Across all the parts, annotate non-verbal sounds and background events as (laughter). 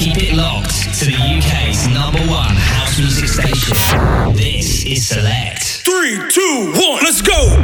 Keep it locked to the UK's number one house music station. This is Select. Three, two, one, let's go!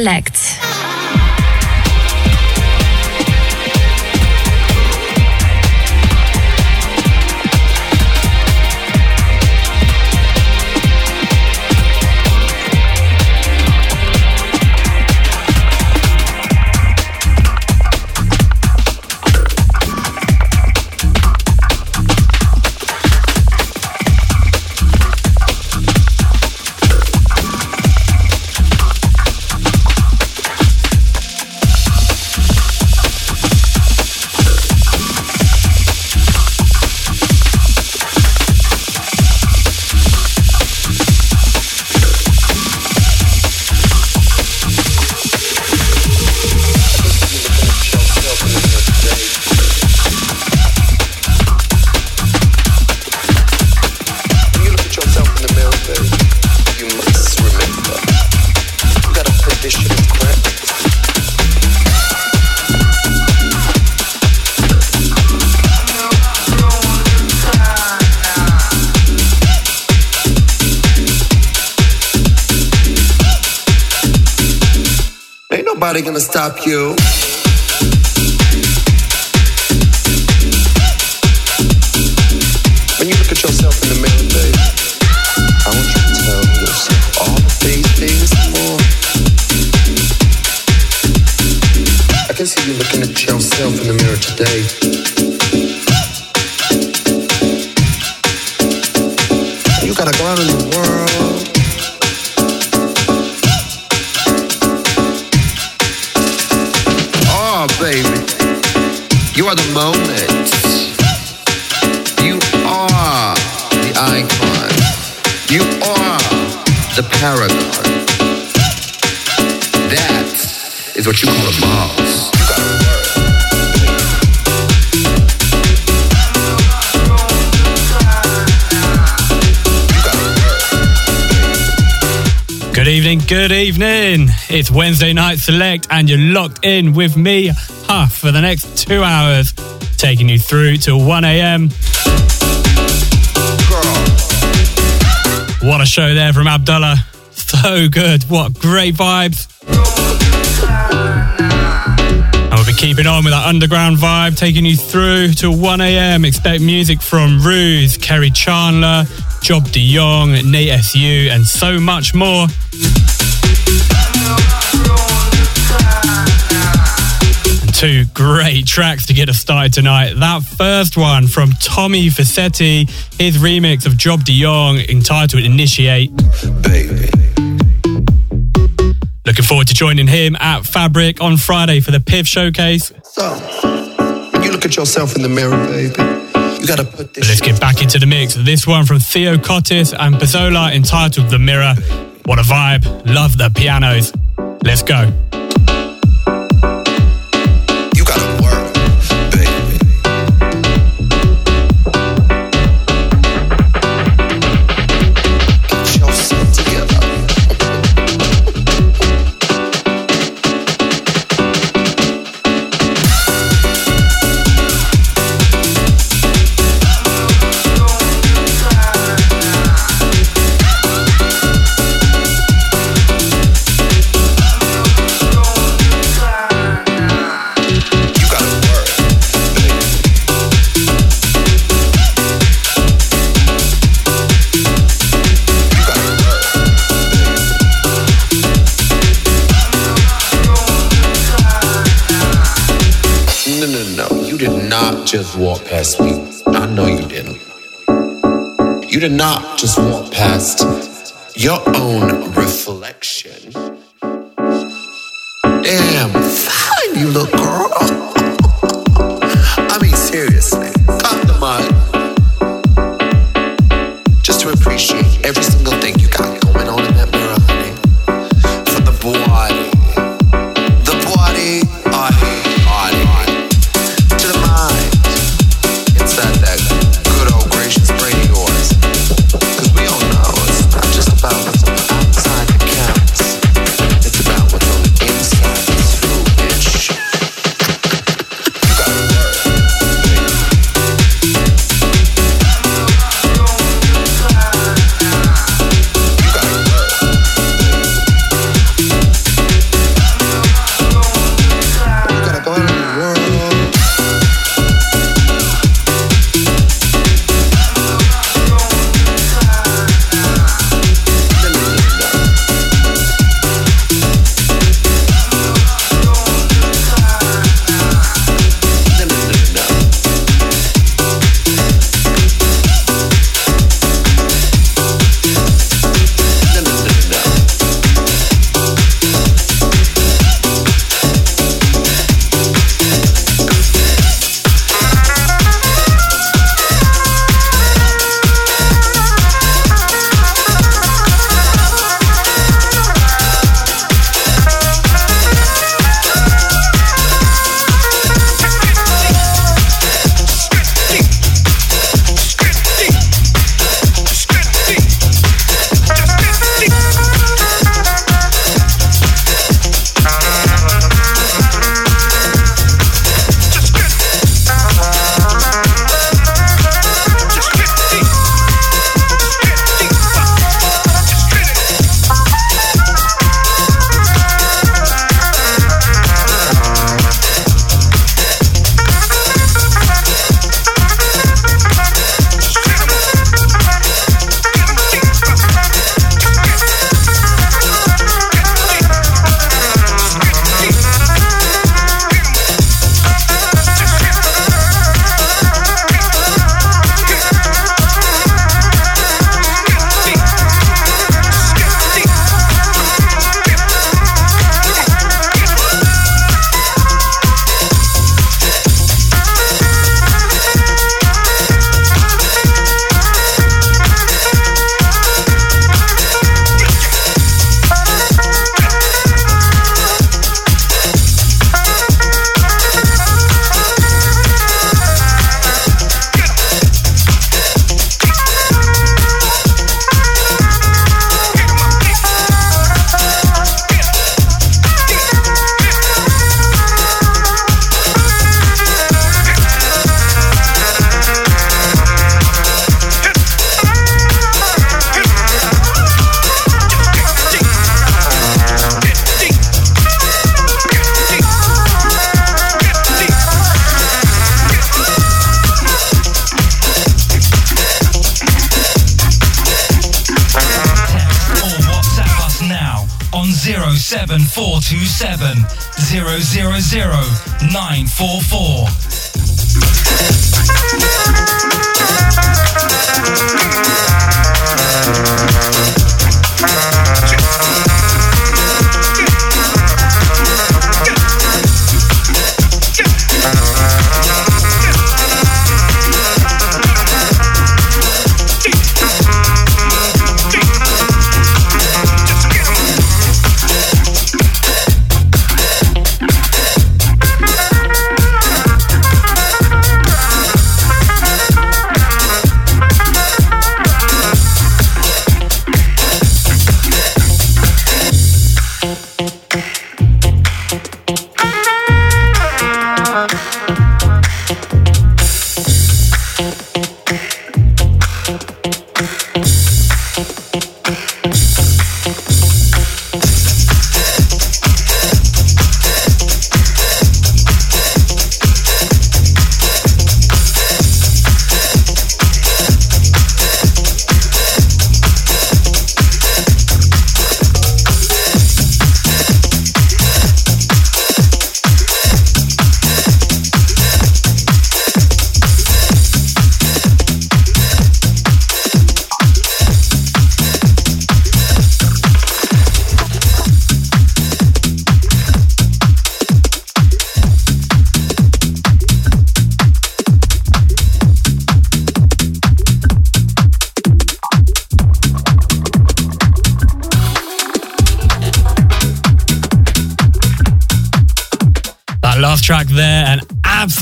Select. Stop you. Is what you call a boss. Good evening, good evening. It's Wednesday Night Select, and you're locked in with me, Huff, for the next two hours, taking you through to 1 a.m. What a show there from Abdullah. So good. What great vibes. Keeping on with that underground vibe, taking you through to 1 a.m. Expect music from Ruse, Kerri Chandler, Job de Jong, Nate SU, and so much more. two great tracks to get us started tonight. That first one from Tommy Vercetti, his remix of Job de Jong entitled Initiate. Baby. Looking forward to joining him at Fabric on Friday for the PIF showcase. So, you look at yourself in the mirror, baby, you gotta put this. Let's get back into the mix. This one from Theo Cottis and Bazzola entitled The Mirror. What a vibe. Love the pianos. Let's go. Just walk past me. I know you didn't. You did not just walk past your own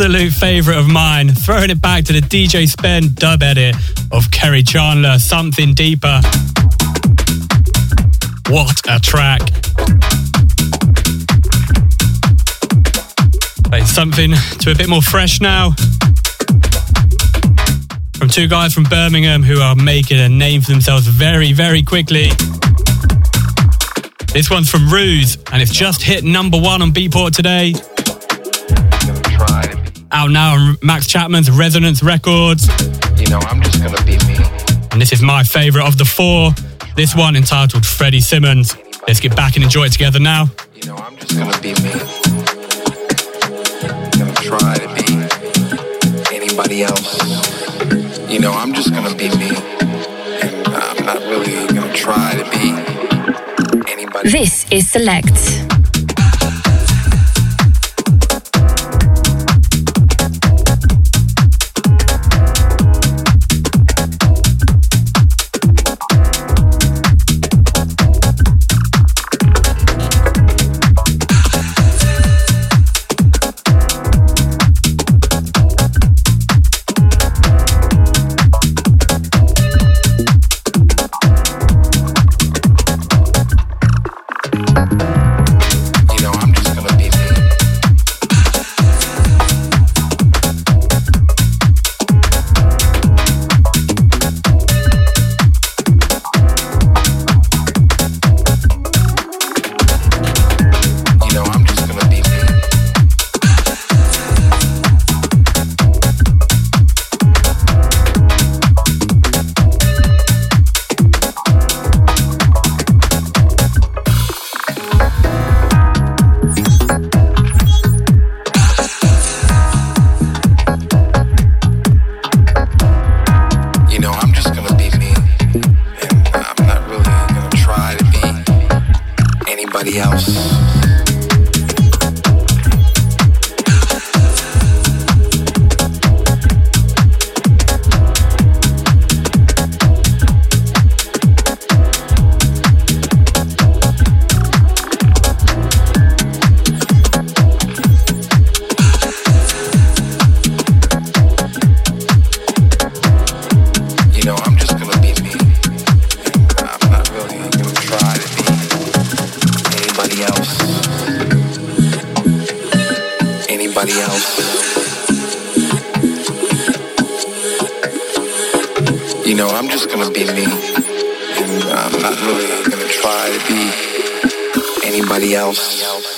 absolute favourite of mine. Throwing it back to the DJ Spen dub edit of Kerri Chandler, Something Deeper. What a track. Play something to a bit more fresh now. From two guys from Birmingham who are making a name for themselves very, very quickly. This one's from Ruse, and it's just hit number one on Beatport today. Out now on Max Chapman's Resonance Records. You know, I'm just gonna be me. And this is my favourite of the four. This one entitled Freddie Simmons. Let's get back and enjoy it together now. You know, I'm just gonna be me. I'm Gonna try to be anybody else. You know, I'm just gonna be me. And I'm not really gonna try to be anybody. This is Select. Spotify, anybody else.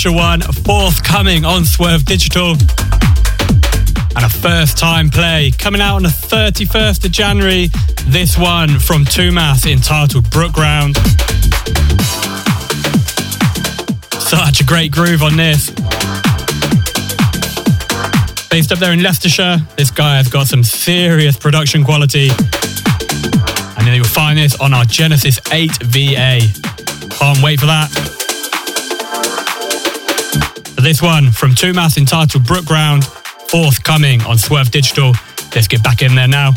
Special one forthcoming on Swerve Digital. And a first time play coming out on the 31st of January. This one from Tumas entitled Brookground. Such a great groove on this. Based up there in Leicestershire, this guy has got some serious production quality. And you'll find this on our Genesis 8 VA. Can't wait for that. This one from Tumas entitled Brookground, forthcoming on Swerve Digital. Let's get back in there now.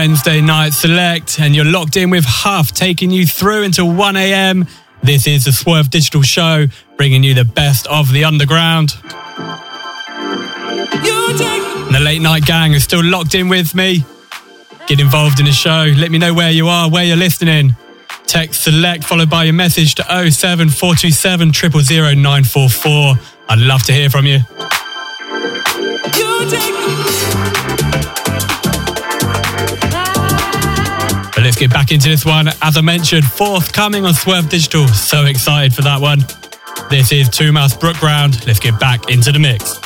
Wednesday Night Select, and you're locked in with Huff, taking you through until 1 a.m. This is the Swerve Digital Show, bringing you the best of the underground. And the late night gang is still locked in with me. Get involved in the show. Let me know where you are, where you're listening. Text select followed by your message to 07427 000 I'd love to hear from you. But get back into this one. As I mentioned, forthcoming on Swerve Digital. So excited for that one. This is Tumas Brook Brookground. Let's get back into the mix.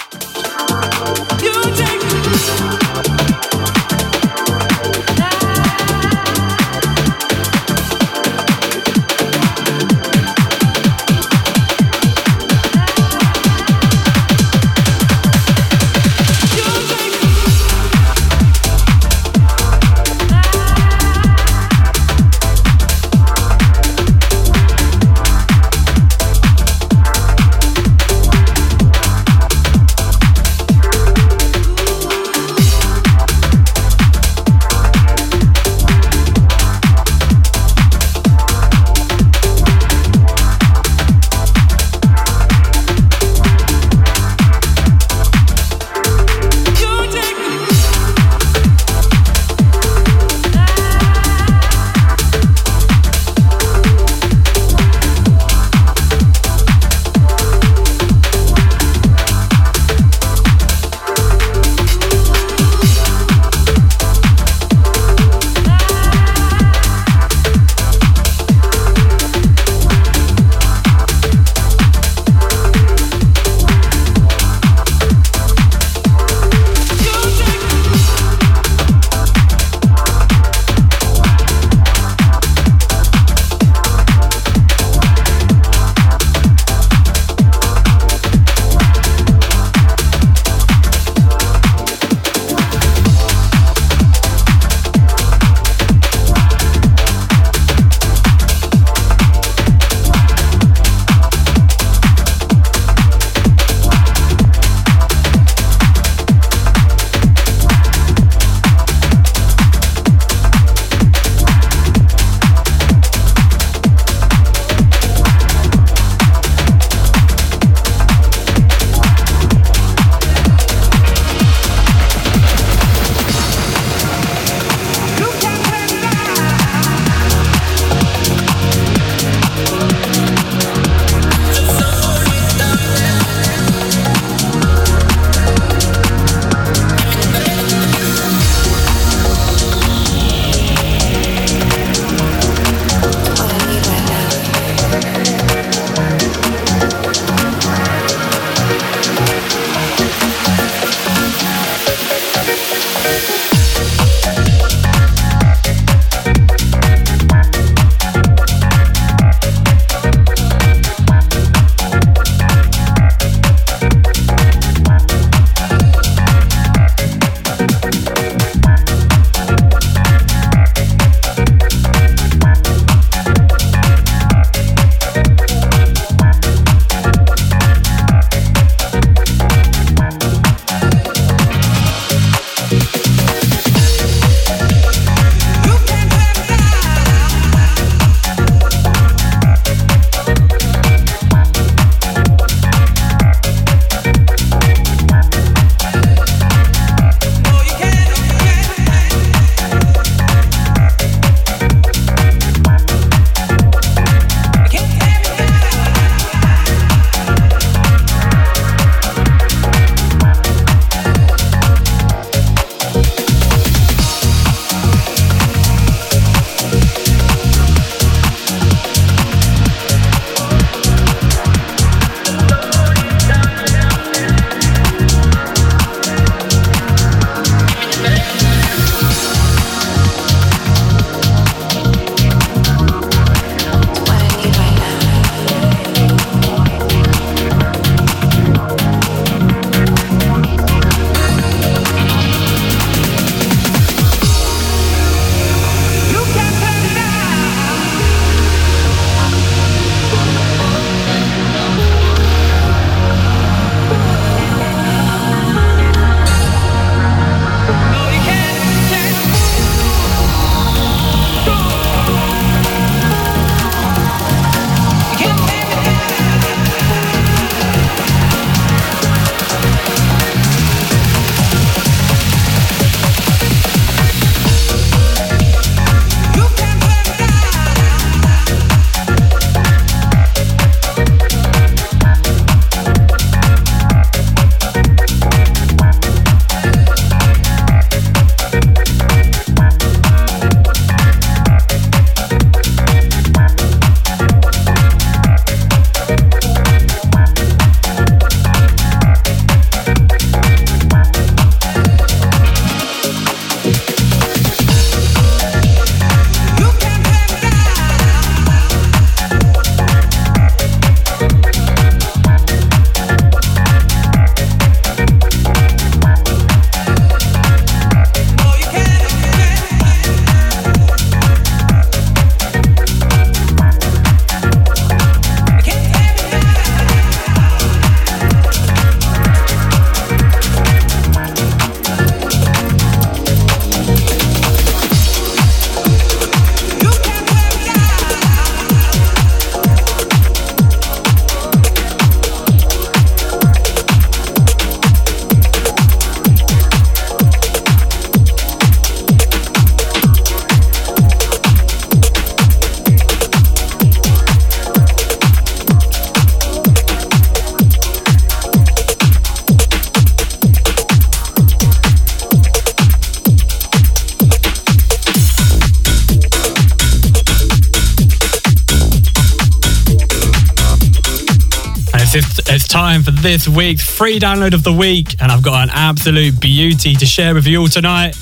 Time for this week's free download of the week, and I've got an absolute beauty to share with you all tonight.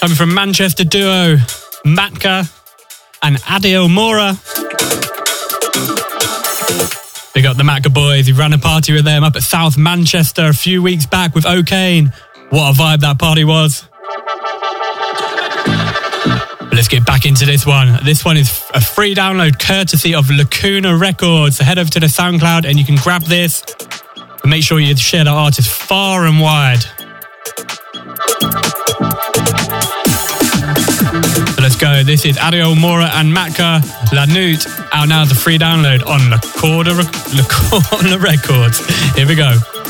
Coming from Manchester duo Matka and Adil Mora. Big up the Matka boys. We ran a party with them up at South Manchester a few weeks back with O'Kane. What a vibe that party was. Let's get back into this one. This one is a free download courtesy of Lacuna Records. So head over to the SoundCloud and you can grab this. But make sure you share the artist far and wide. So let's go. This is Ariel Mora and Matka Lanut out now the free download on Lacuna (laughs) Records. Here we go.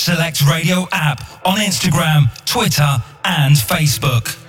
Select Radio app on Instagram, Twitter, and Facebook.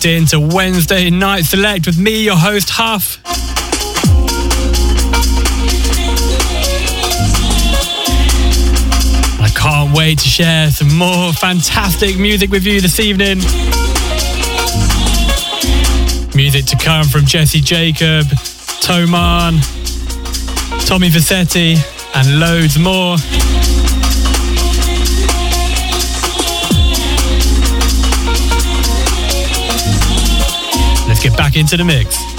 Locked in to Wednesday Night Select with me, your host, Huff. I can't wait to share some more fantastic music with you this evening. Music to come from Jesse Jacob, Toman, Tommy Vassetti, and loads more. Get back into the mix.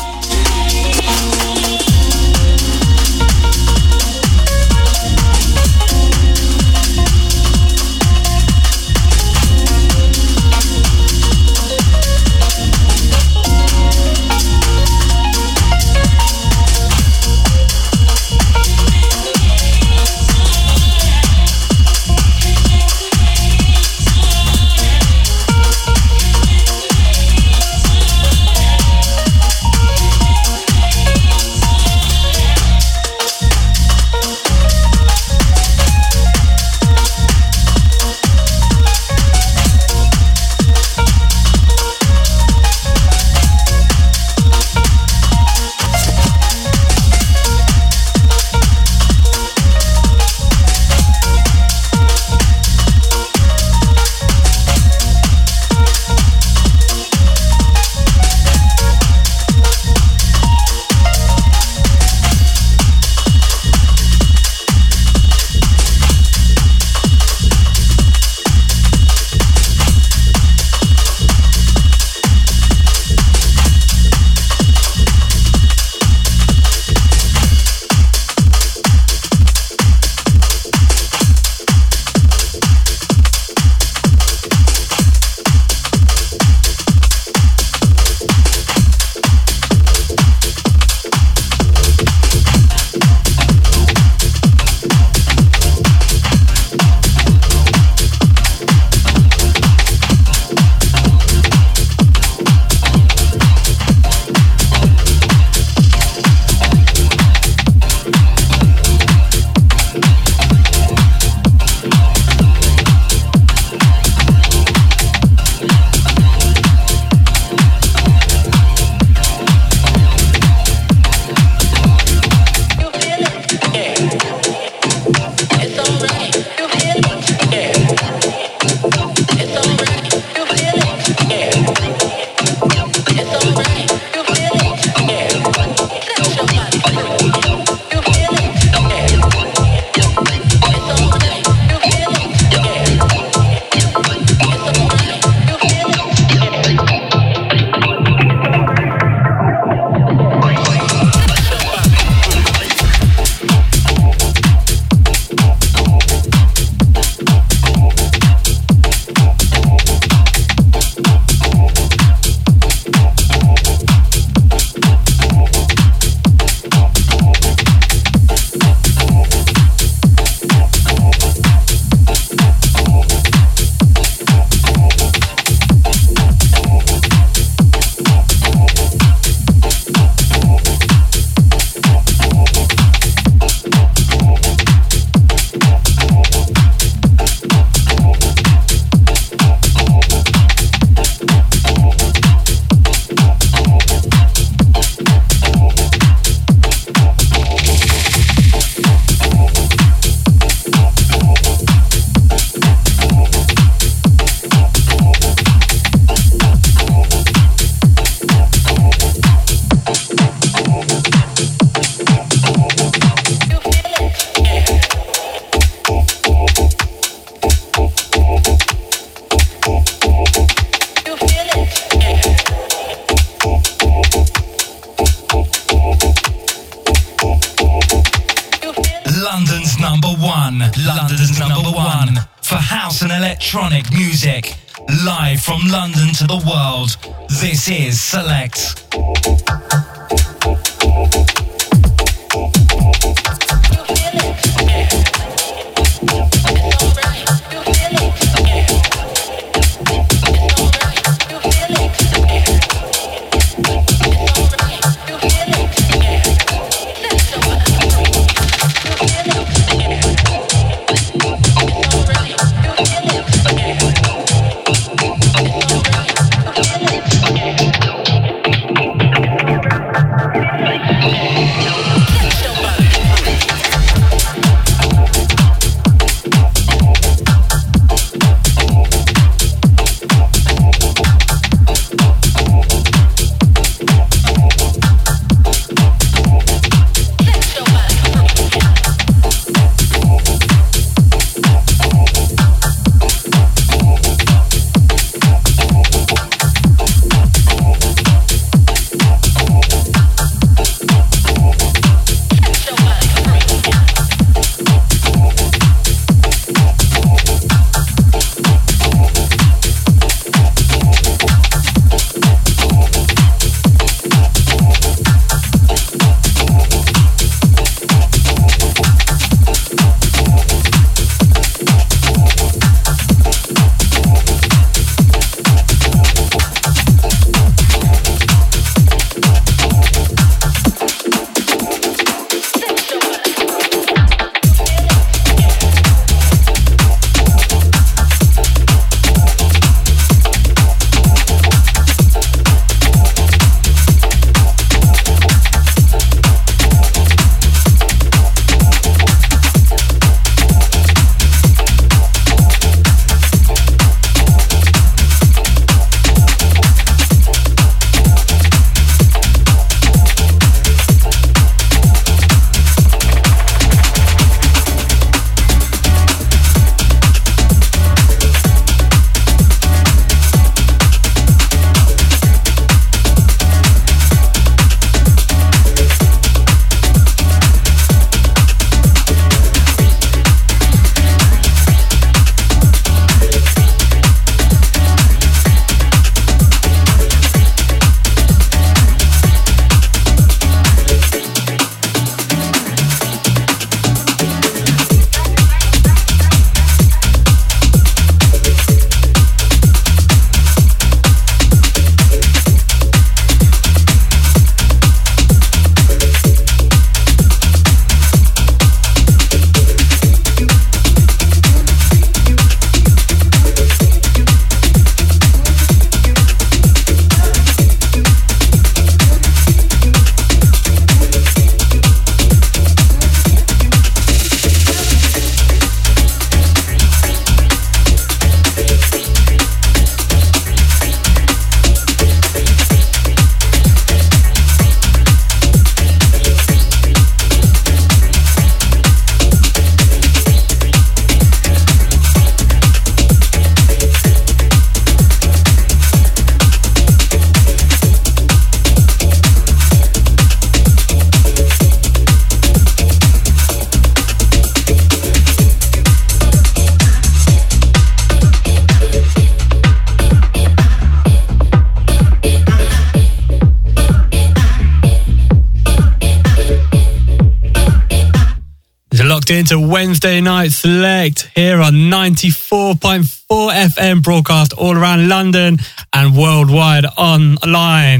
Into Wednesday Night Select here on 94.4 FM broadcast all around London and worldwide online.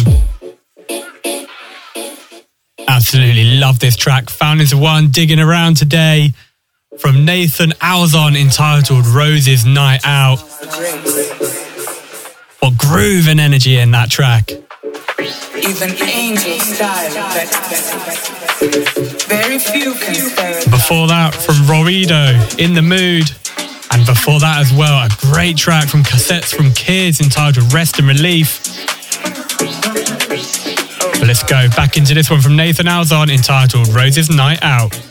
Absolutely love this track. Found this one digging around today from Nathan Alzon entitled Rose's Night Out. What groove and energy in that track. Even angels style very few can Before that, from Rorido, In the Mood. And before that as well, a great track from Cassettes from Kids entitled Rest and Relief. But let's go back into this one from Nathan Alzon entitled Rose's Night Out.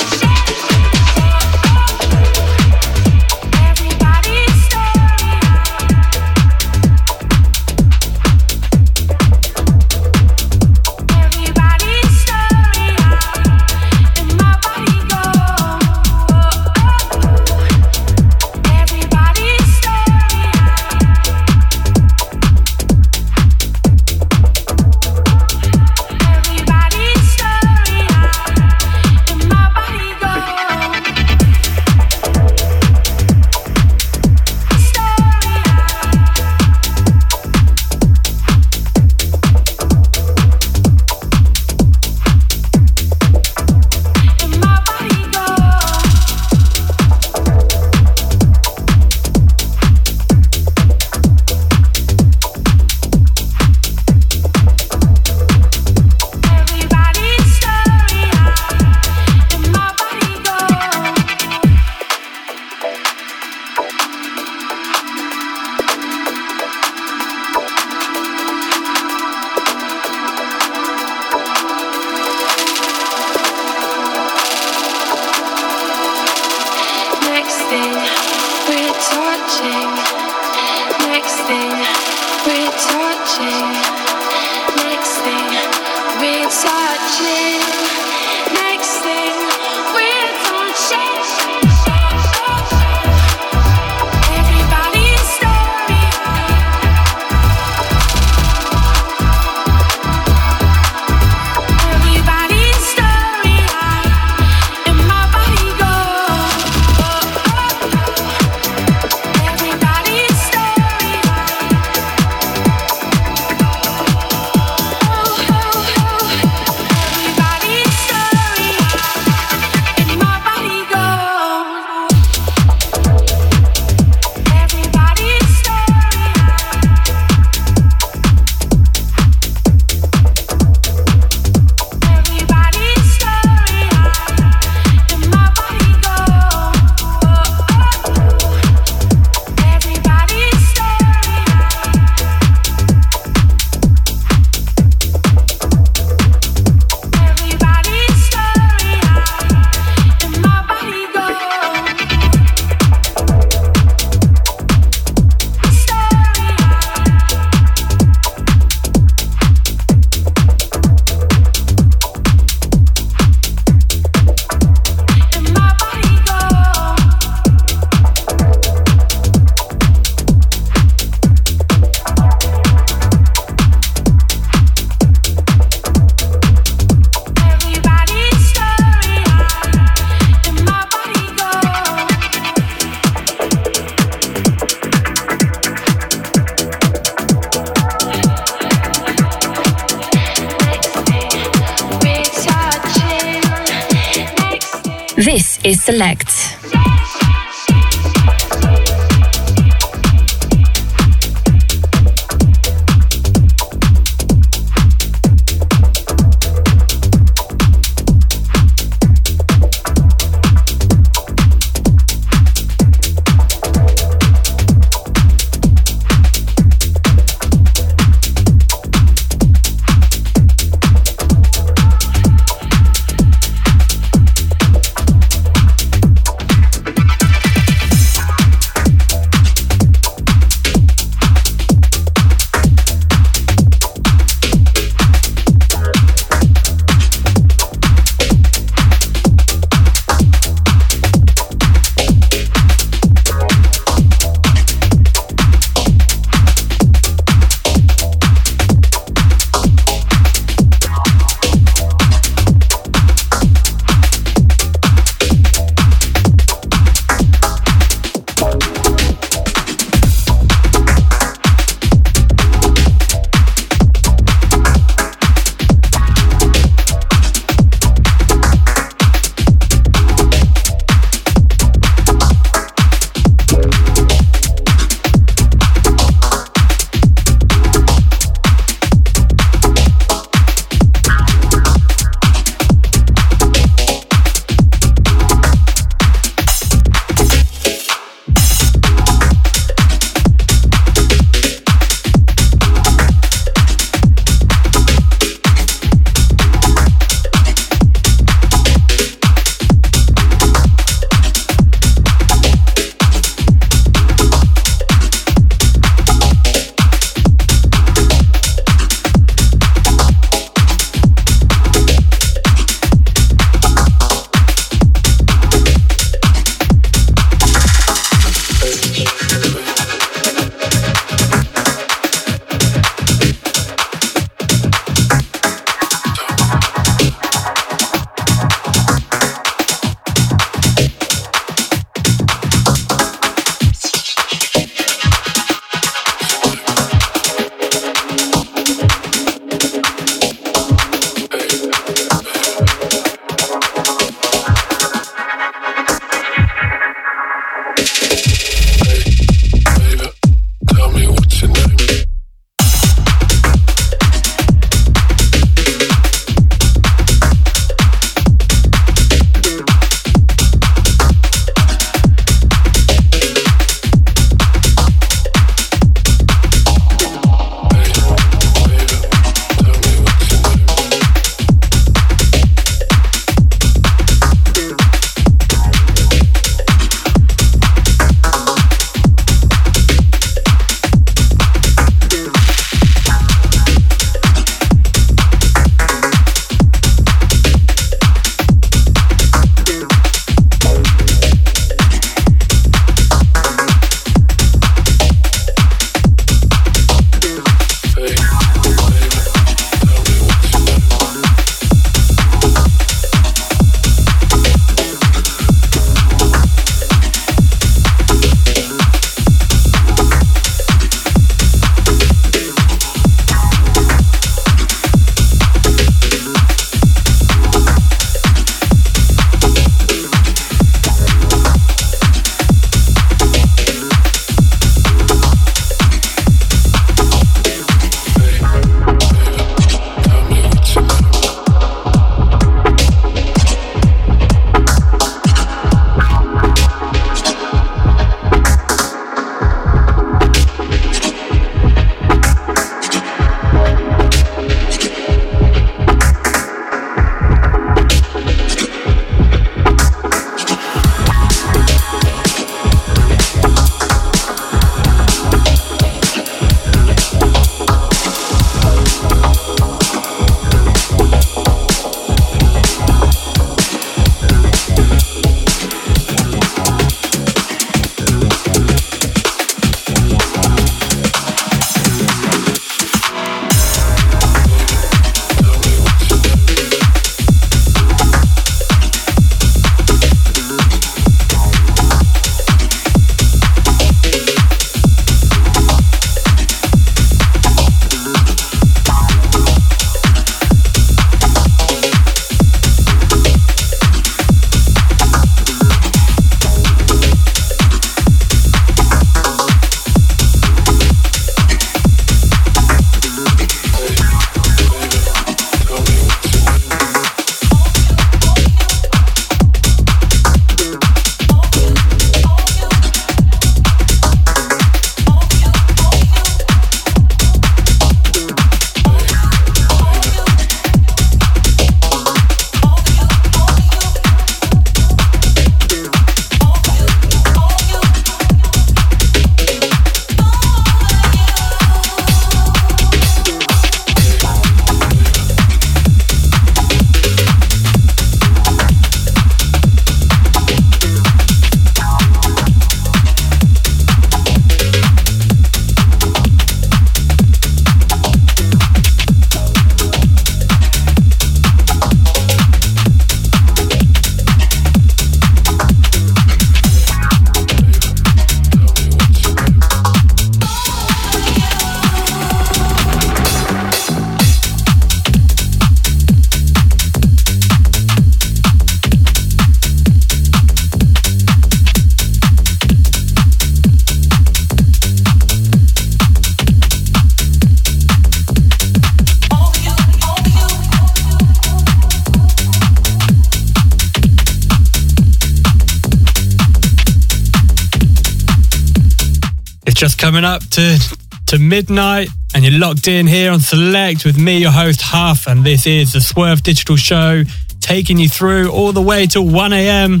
Just coming up to to midnight, and you're locked in here on Select with me, your host Huff, and this is the Swerve Digital Show, taking you through all the way to 1 a.m.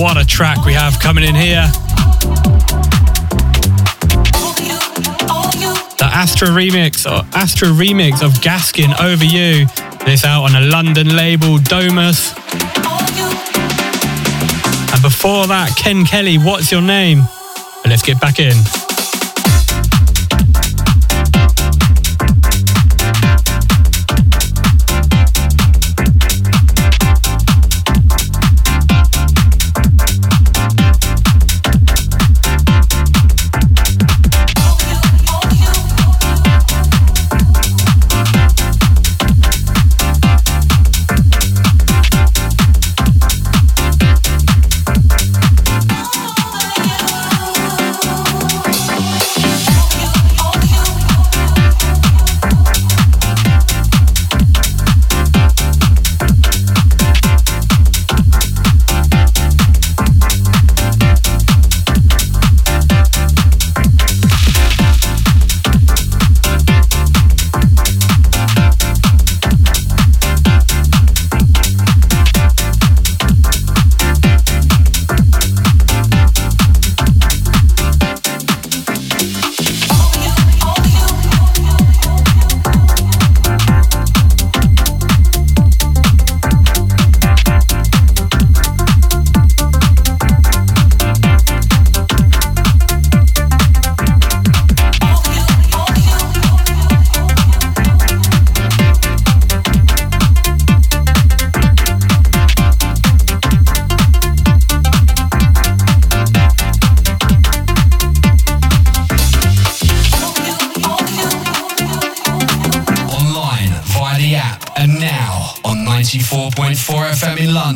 What a track we have coming in here. The Astra remix, or Astra remix of Gaskin Over You. This out on a London label, Domus. Before that, Ken Kelly, What's Your Name? And let's get back in.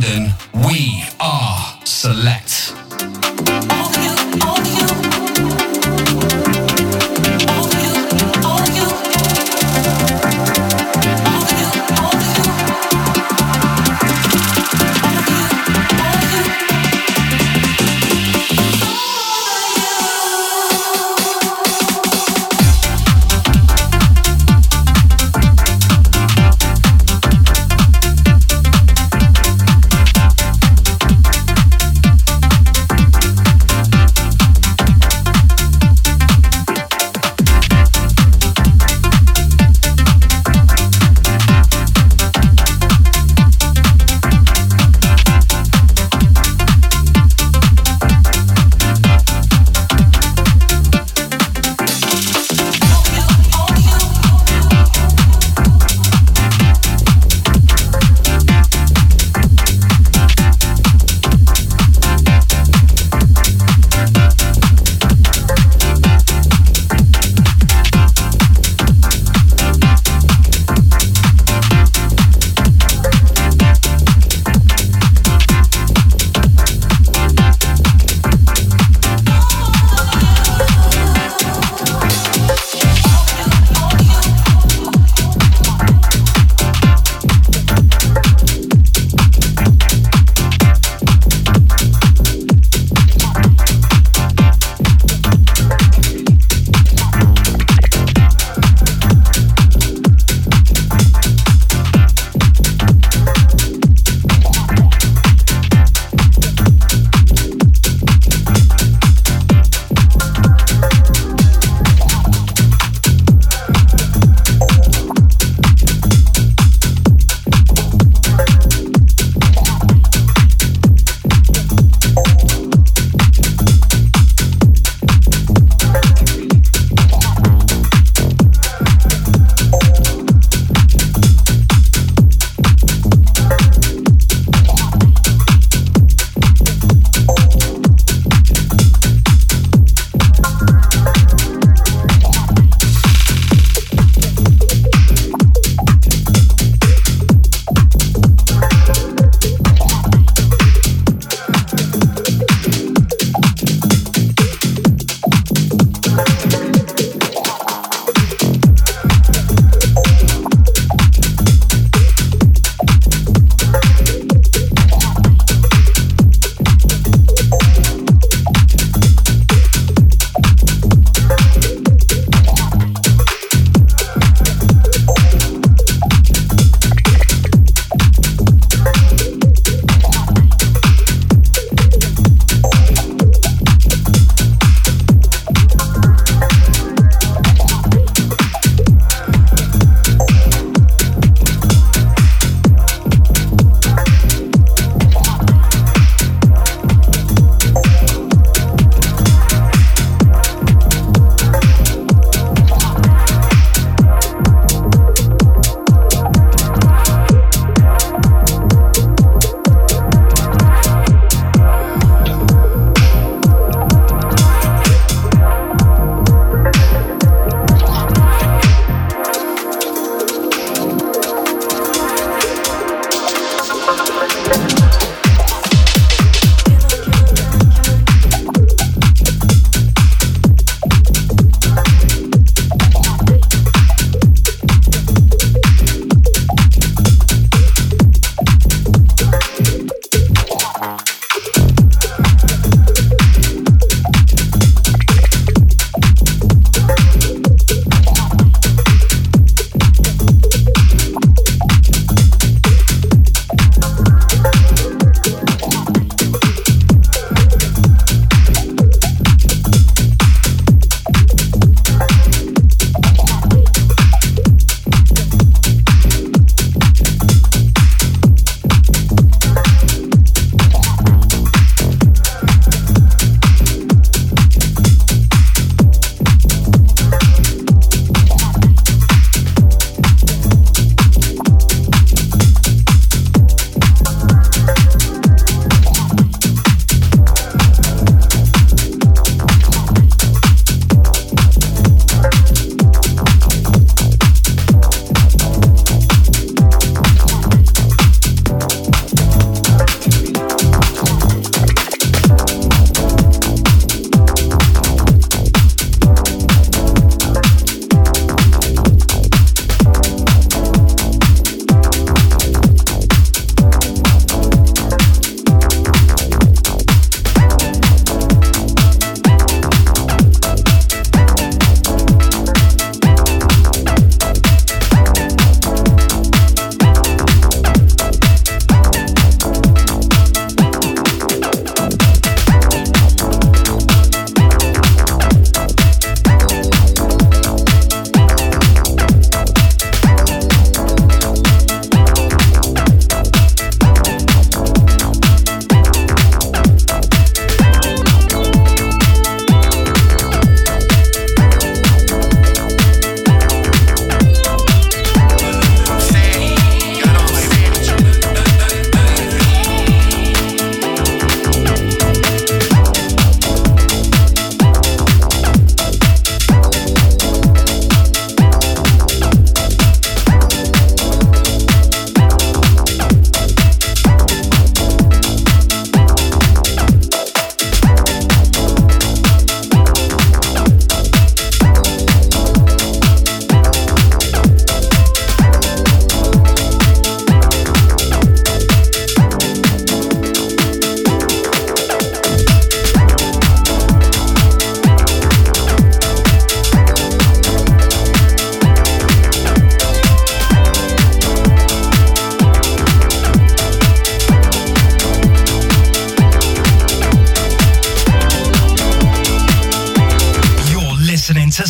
London,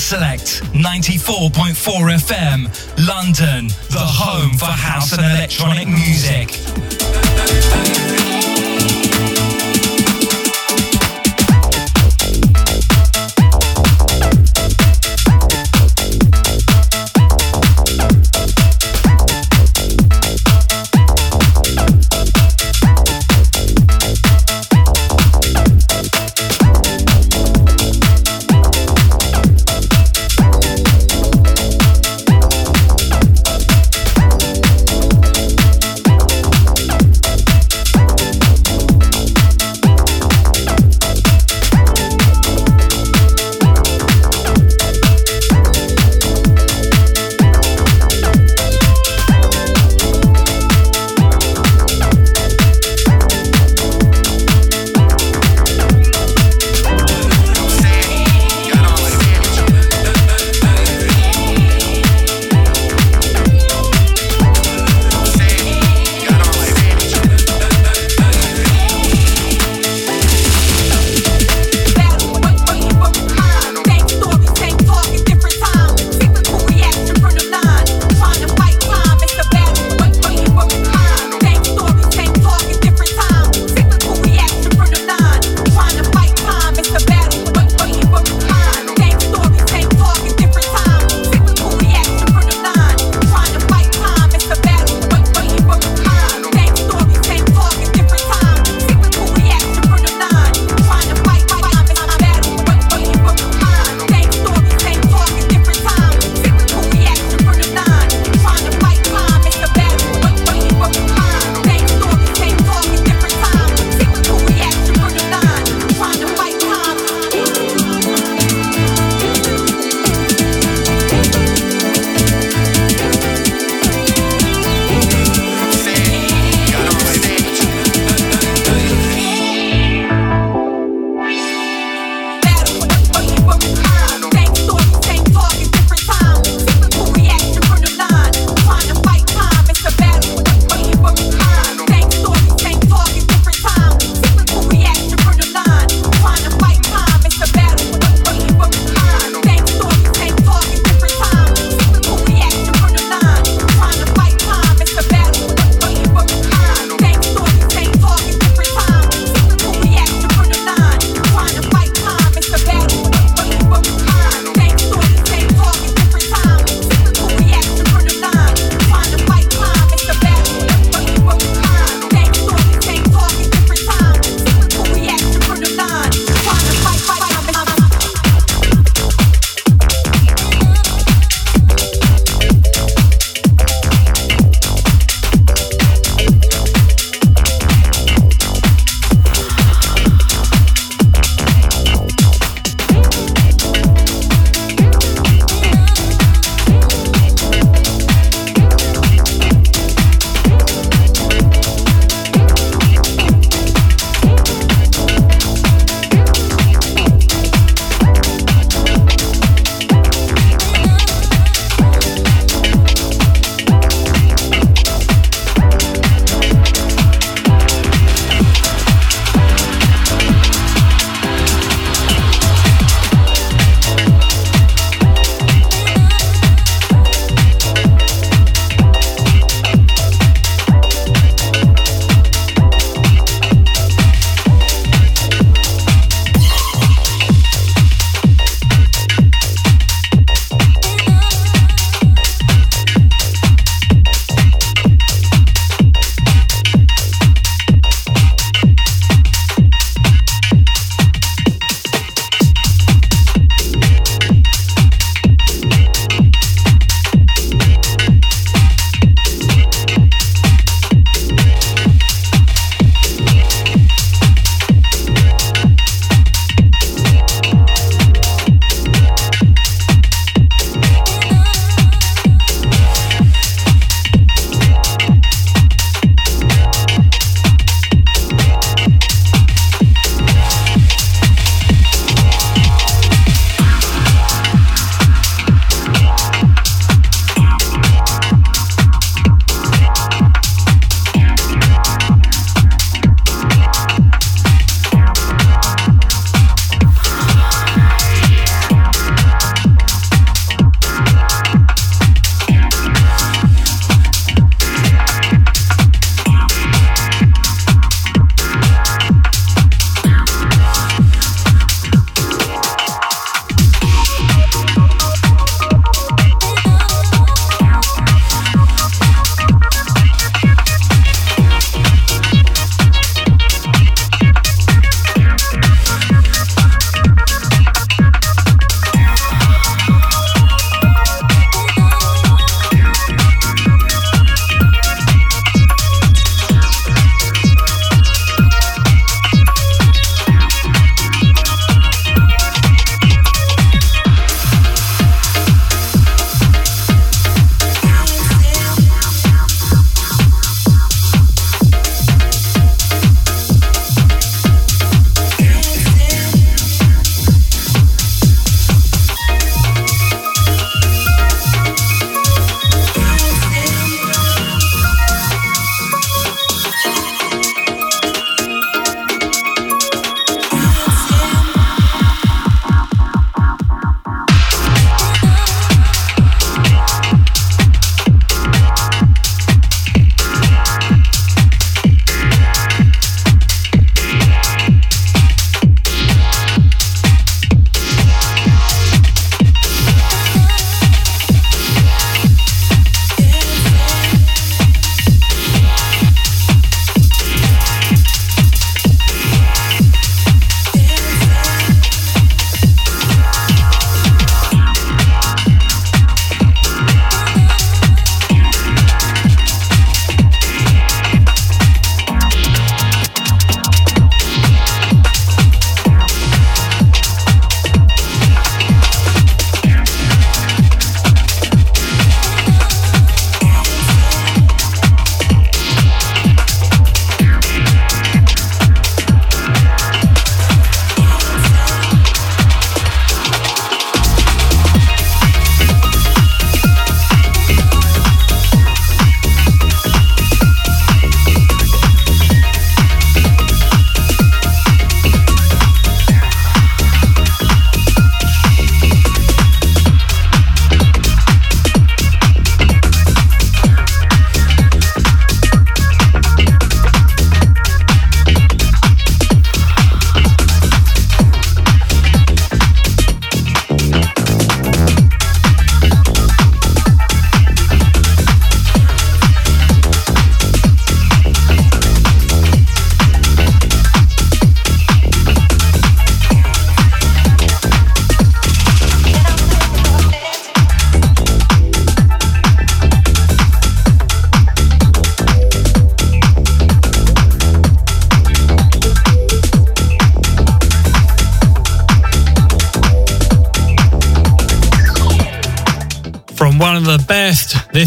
Select 94.4 FM, London, the home for house and electronic music.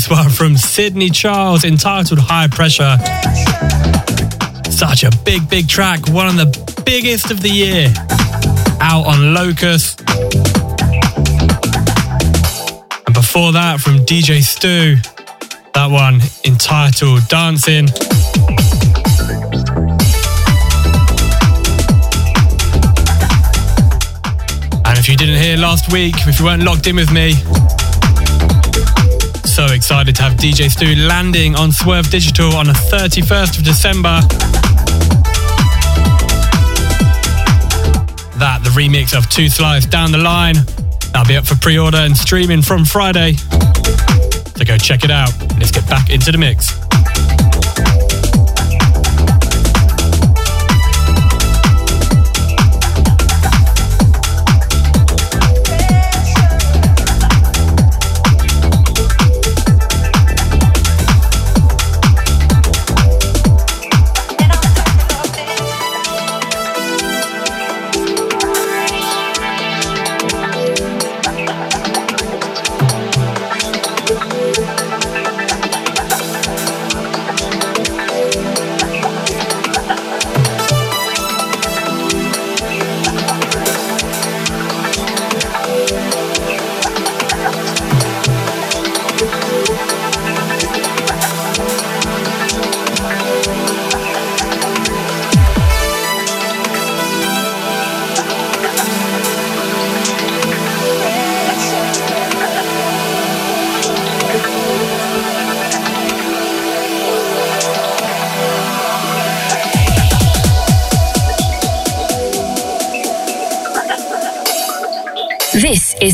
This one from Sydney Charles entitled High Pressure. Such a big, big track, one of the biggest of the year. Out on Locust. And before that, from DJ Stu, that one entitled Dancing. And if you didn't hear last week, if you weren't locked in with me, so excited to have DJ Stu landing on Swerve Digital on the 31st of December. That, the remix of Two Slides Down the Line, that'll be up for pre order and streaming from Friday. So go check it out. Let's get back into the mix.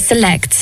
Select.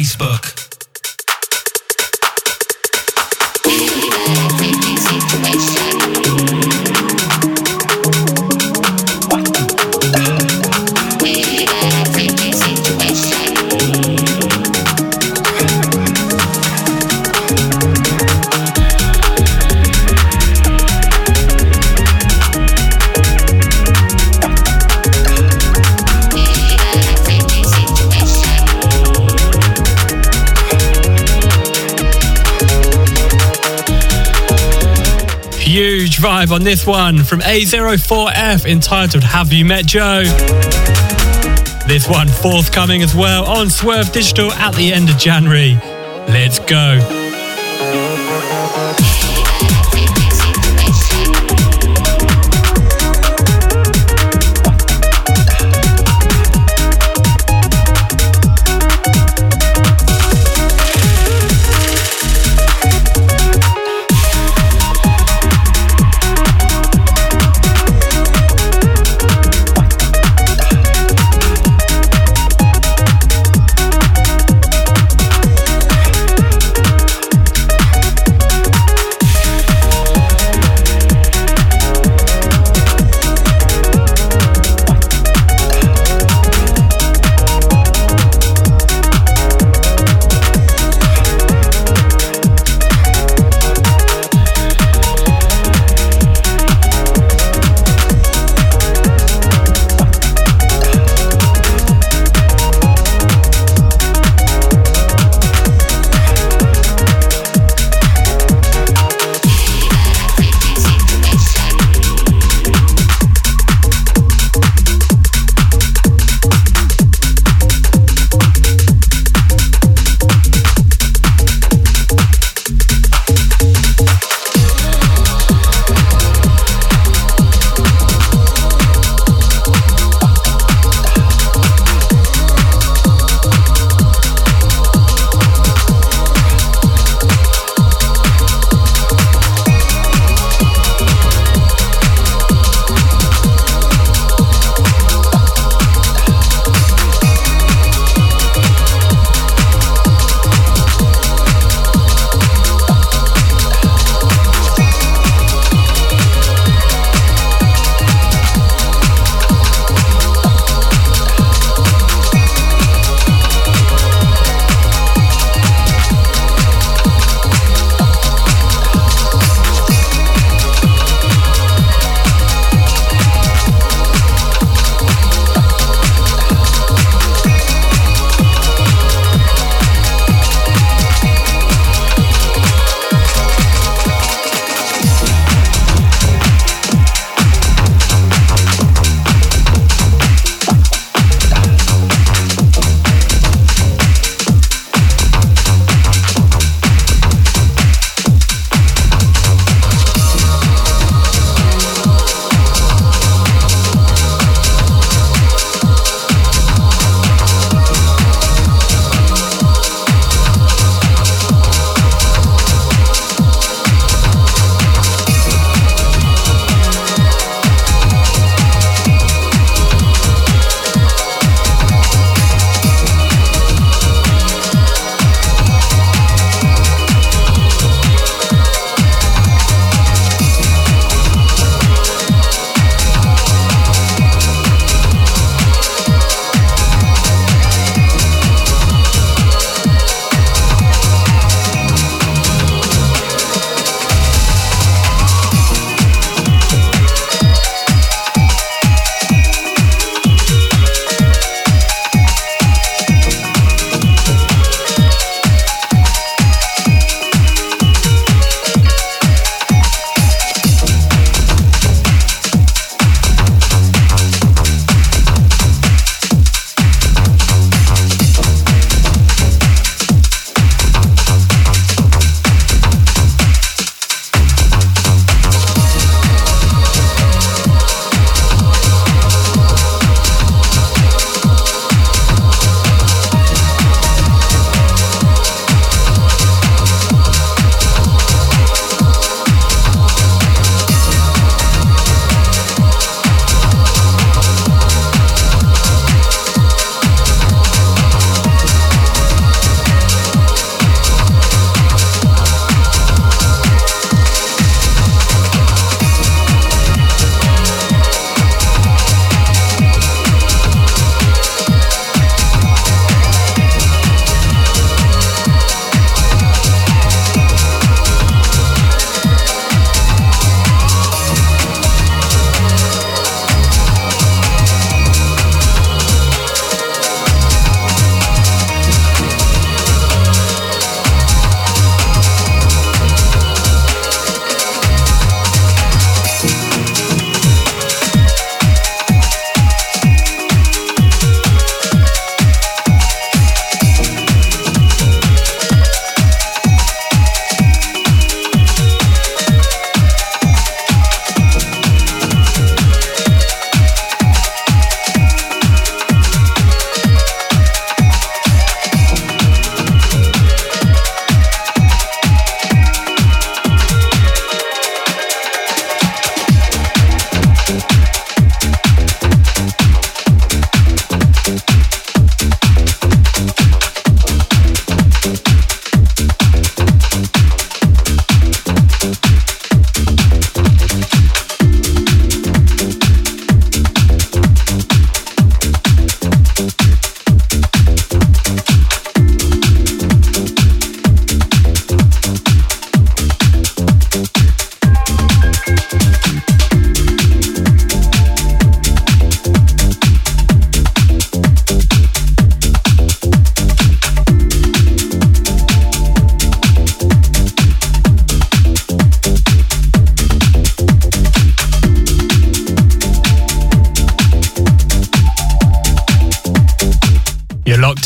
Facebook. Vibe on this one from A04F entitled Have You Met Joe? This one forthcoming as well on Swerve Digital at the end of January. Let's go.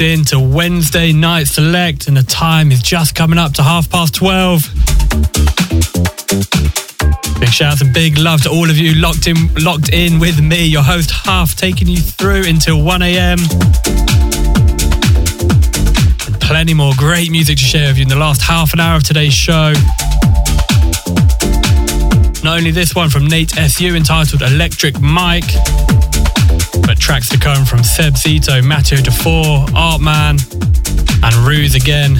In to Wednesday Night Select, and the time is just coming up to half past 12. Big shout out and big love to all of you locked in locked in with me, your host Half, taking you through until 1 a.m. Plenty more great music to share with you in the last half an hour of today's show. Not only this one from Nate SU entitled Electric Mike, tracks to come from Seb Zito, Matteo DeFore, Artman, and Ruse again.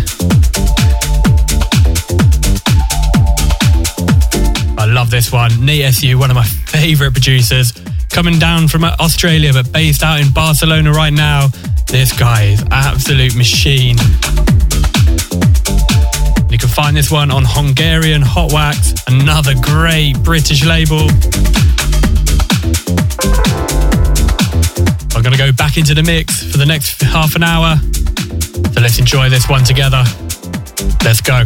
I love this one. Nate SU, one of my favourite producers, coming down from Australia but based out in Barcelona right now. This guy is absolute machine. You can find this one on Hungarian Hot Wax, another great British label. Going to go back into the mix for the next half an hour. So let's enjoy this one together. Let's go.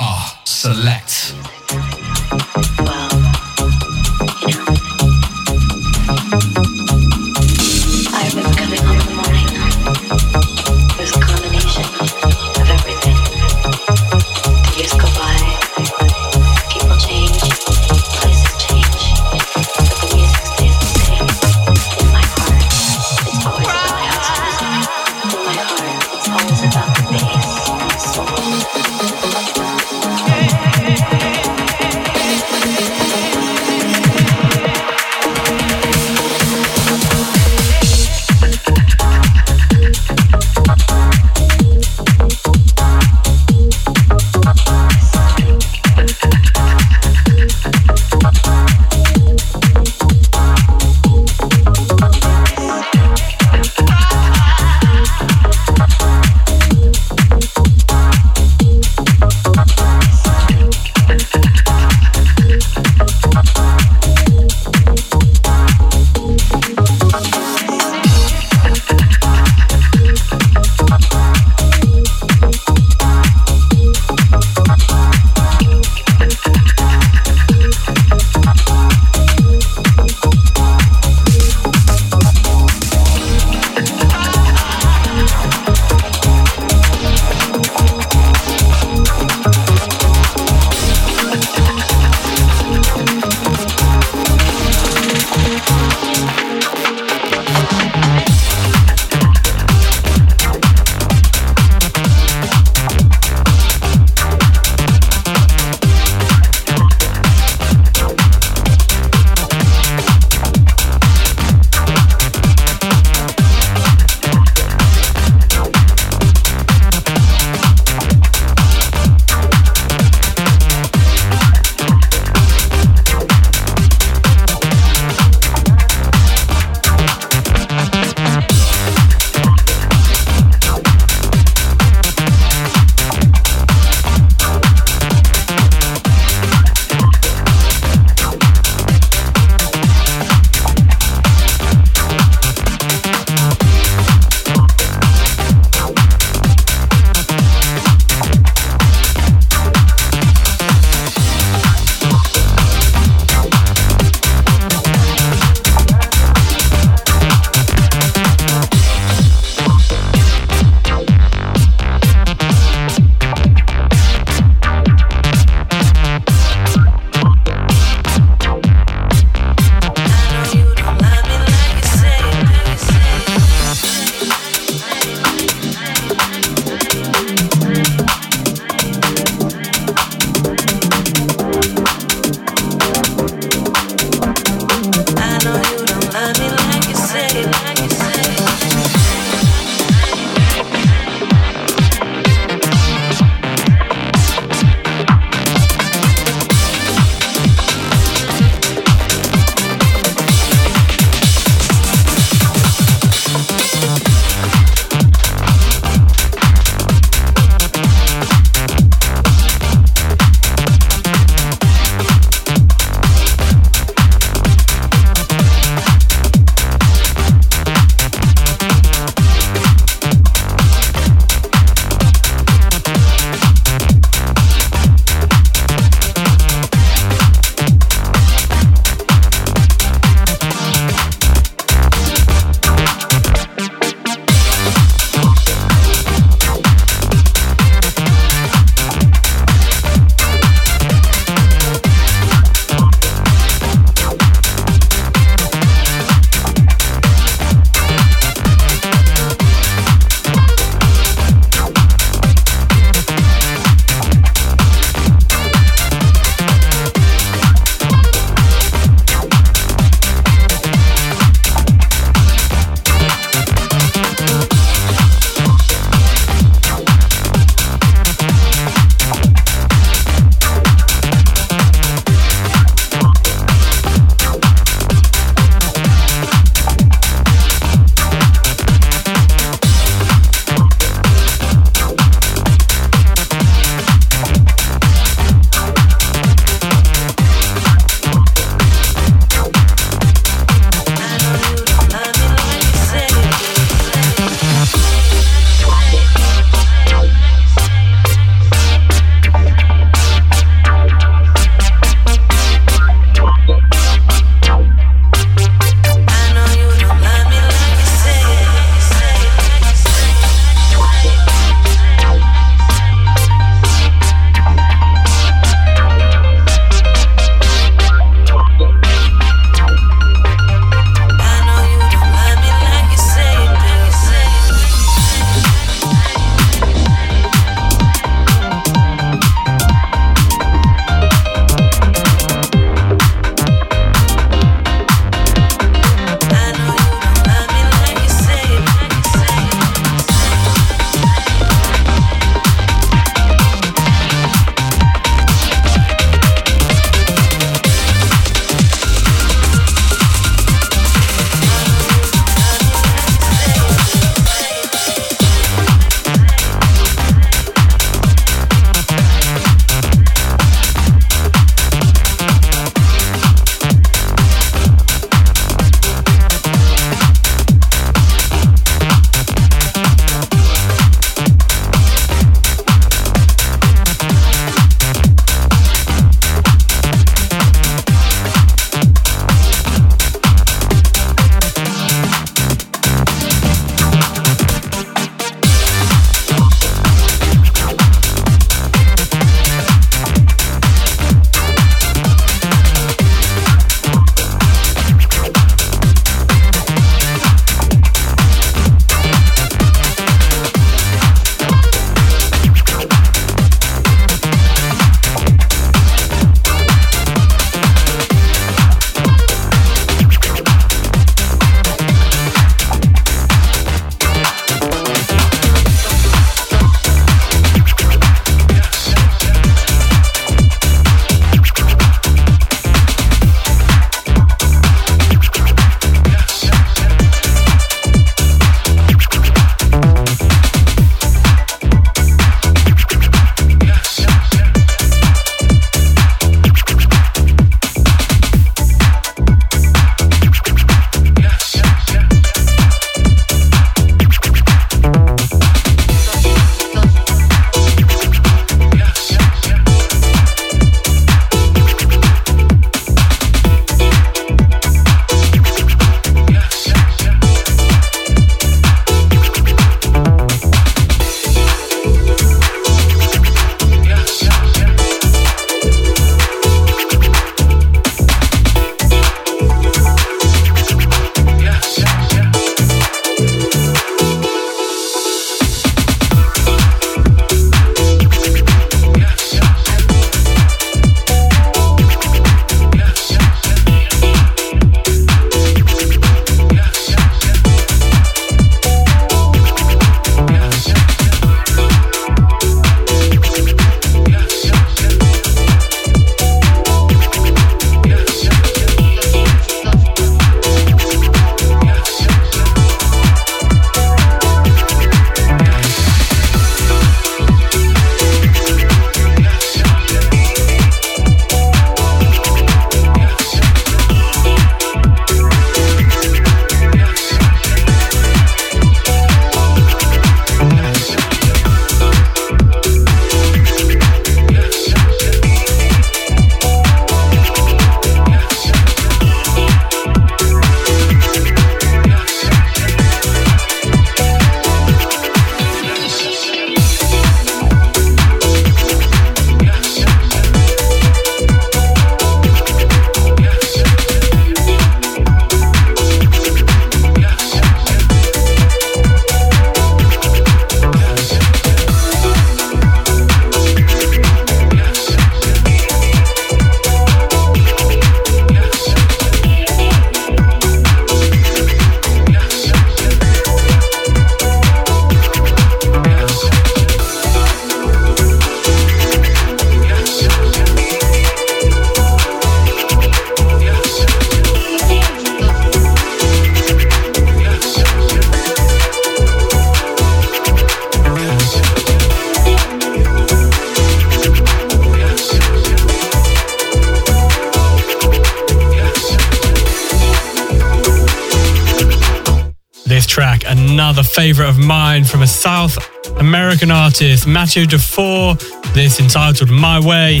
Favourite of mine from a South American artist, Mathieu Dufour. This entitled My Way.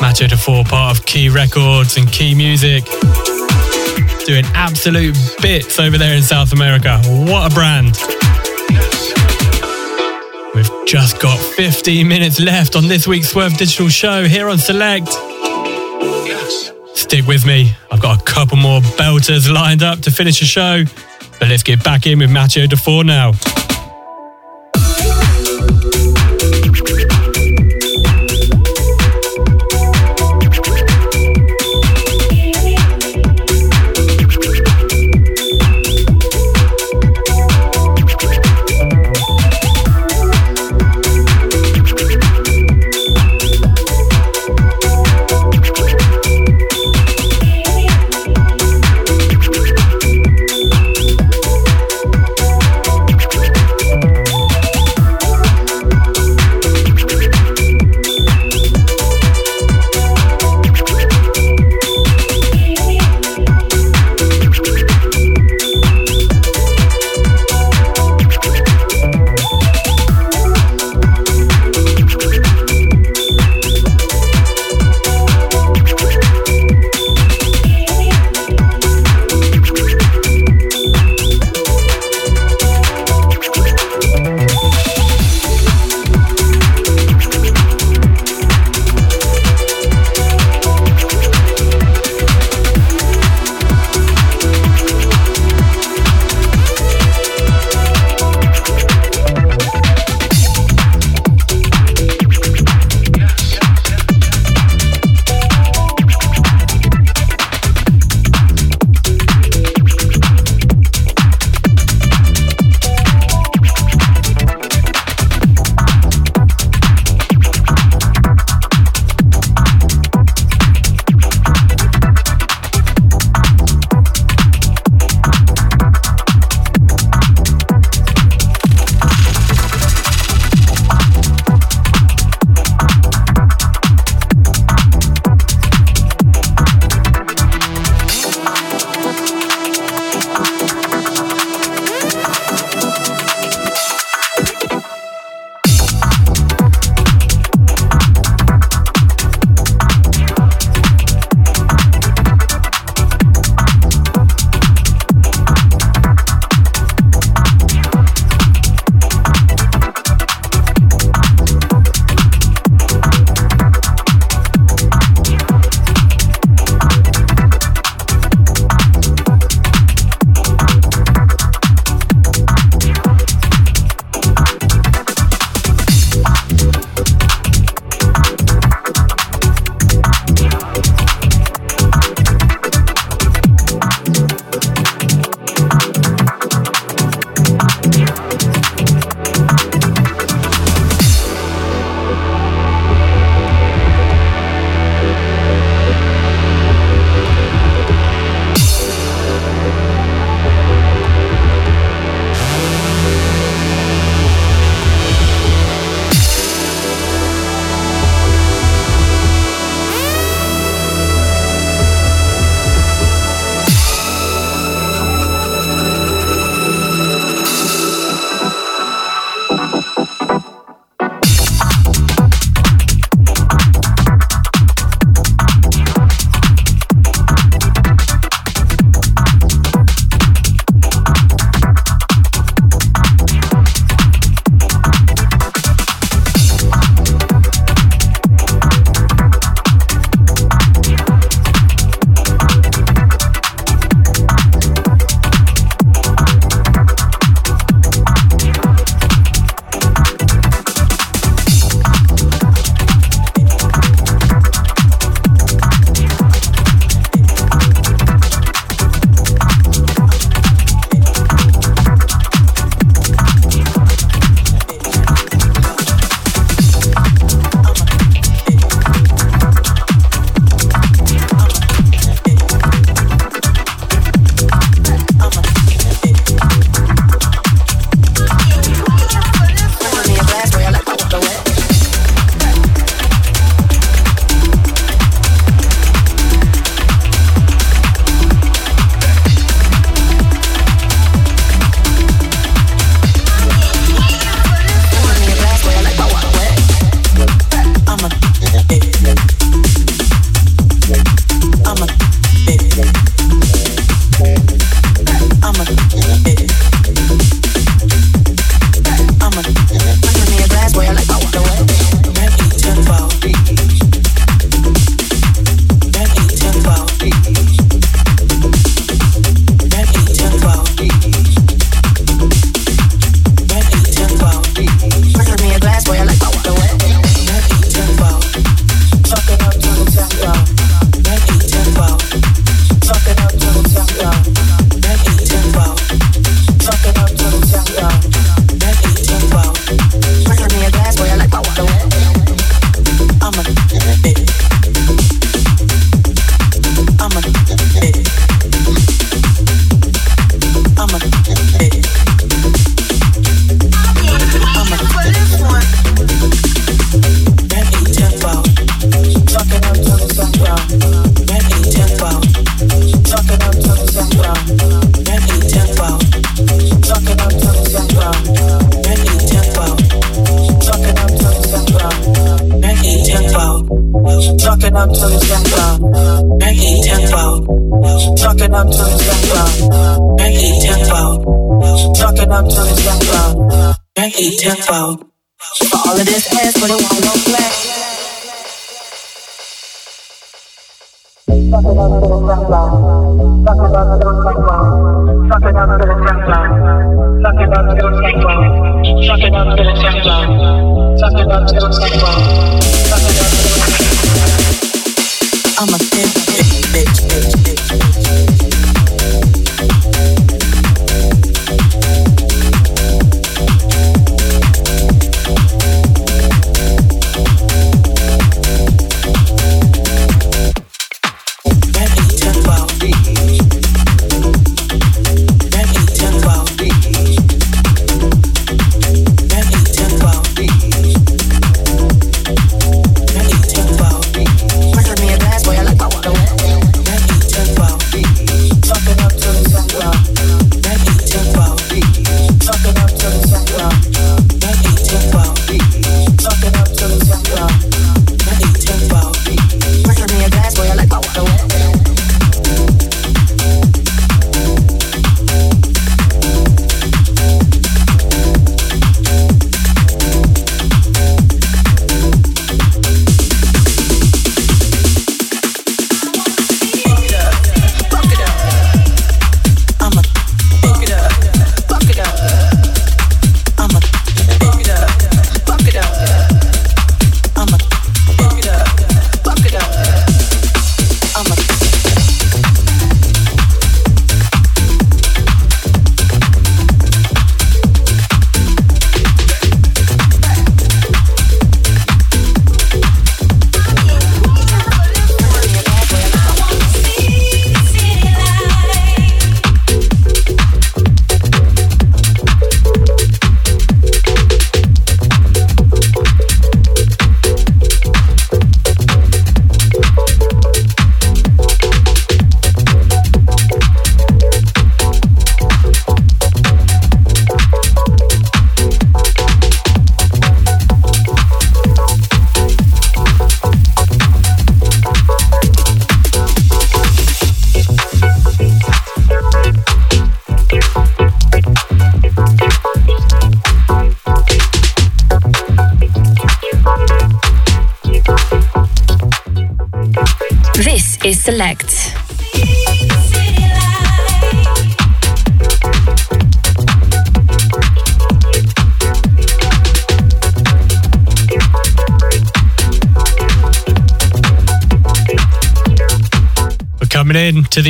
Mathieu Dufour, part of Key Records and Key Music. Doing absolute bits over there in South America. What a brand. We've just got 15 minutes left on this week's Swerve Digital show here on Select. Stick with me. I've got a couple more belters lined up to finish the show. But let's get back in with Mathieu Dufour now.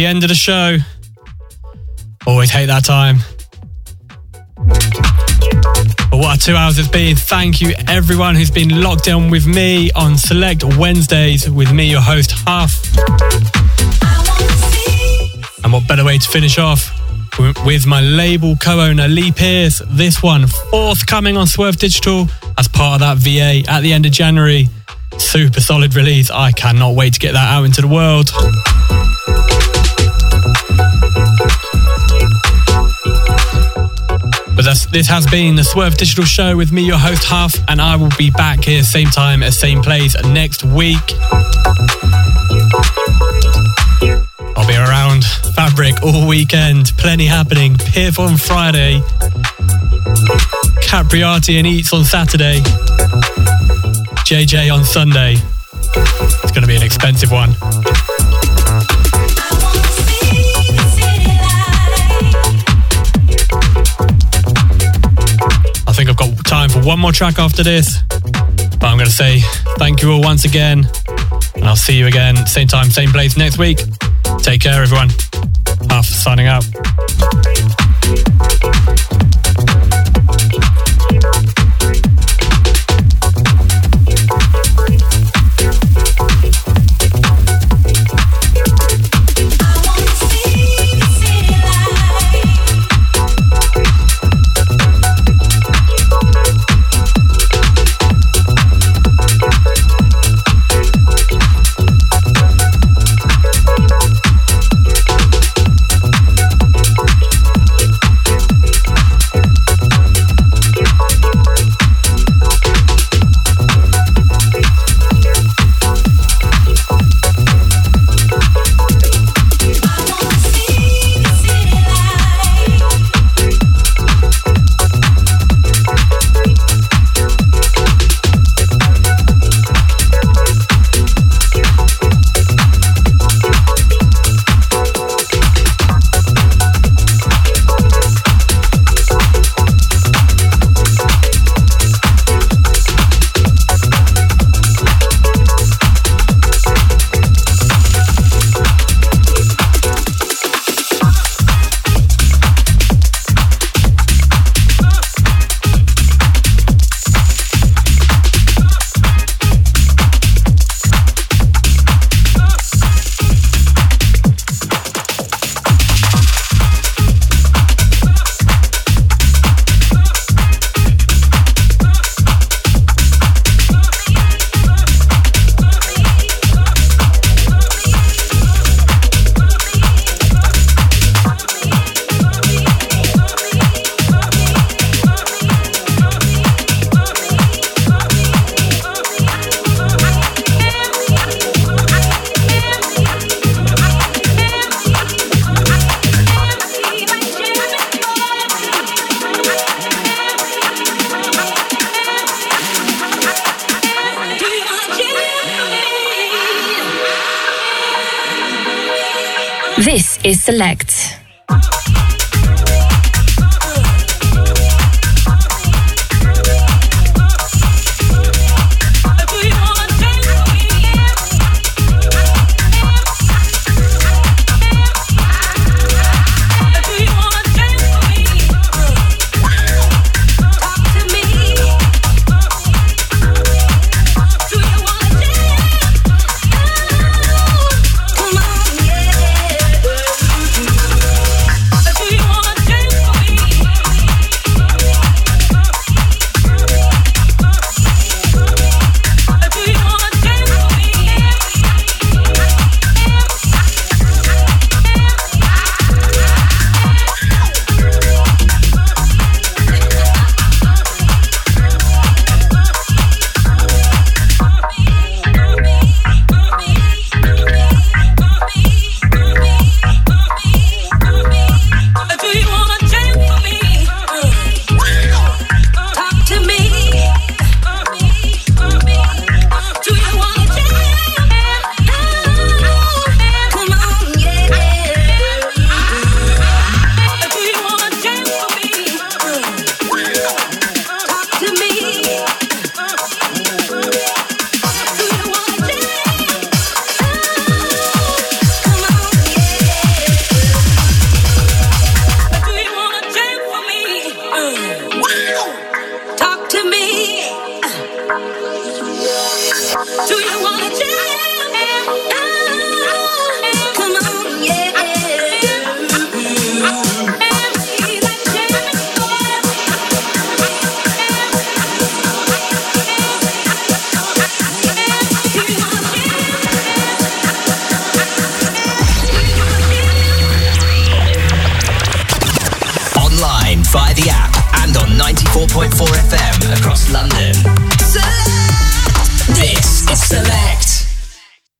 End of the show. Always hate that time. But what two hours it's been. Thank you, everyone who's been locked in with me on Select Wednesdays with me, your host, Huff. And what better way to finish off with my label co owner, Lee Pierce. This one, forthcoming on Swerve Digital as part of that VA at the end of January. Super solid release. I cannot wait to get that out into the world. That's, this has been the Swerve Digital Show with me, your host Huff, and I will be back here same time at same place next week. I'll be around Fabric all weekend, plenty happening. Piff on Friday, Capriati and Eats on Saturday, JJ on Sunday. It's going to be an expensive one. One more track after this. But I'm going to say thank you all once again. And I'll see you again, same time, same place next week. Take care, everyone. Huff signing out.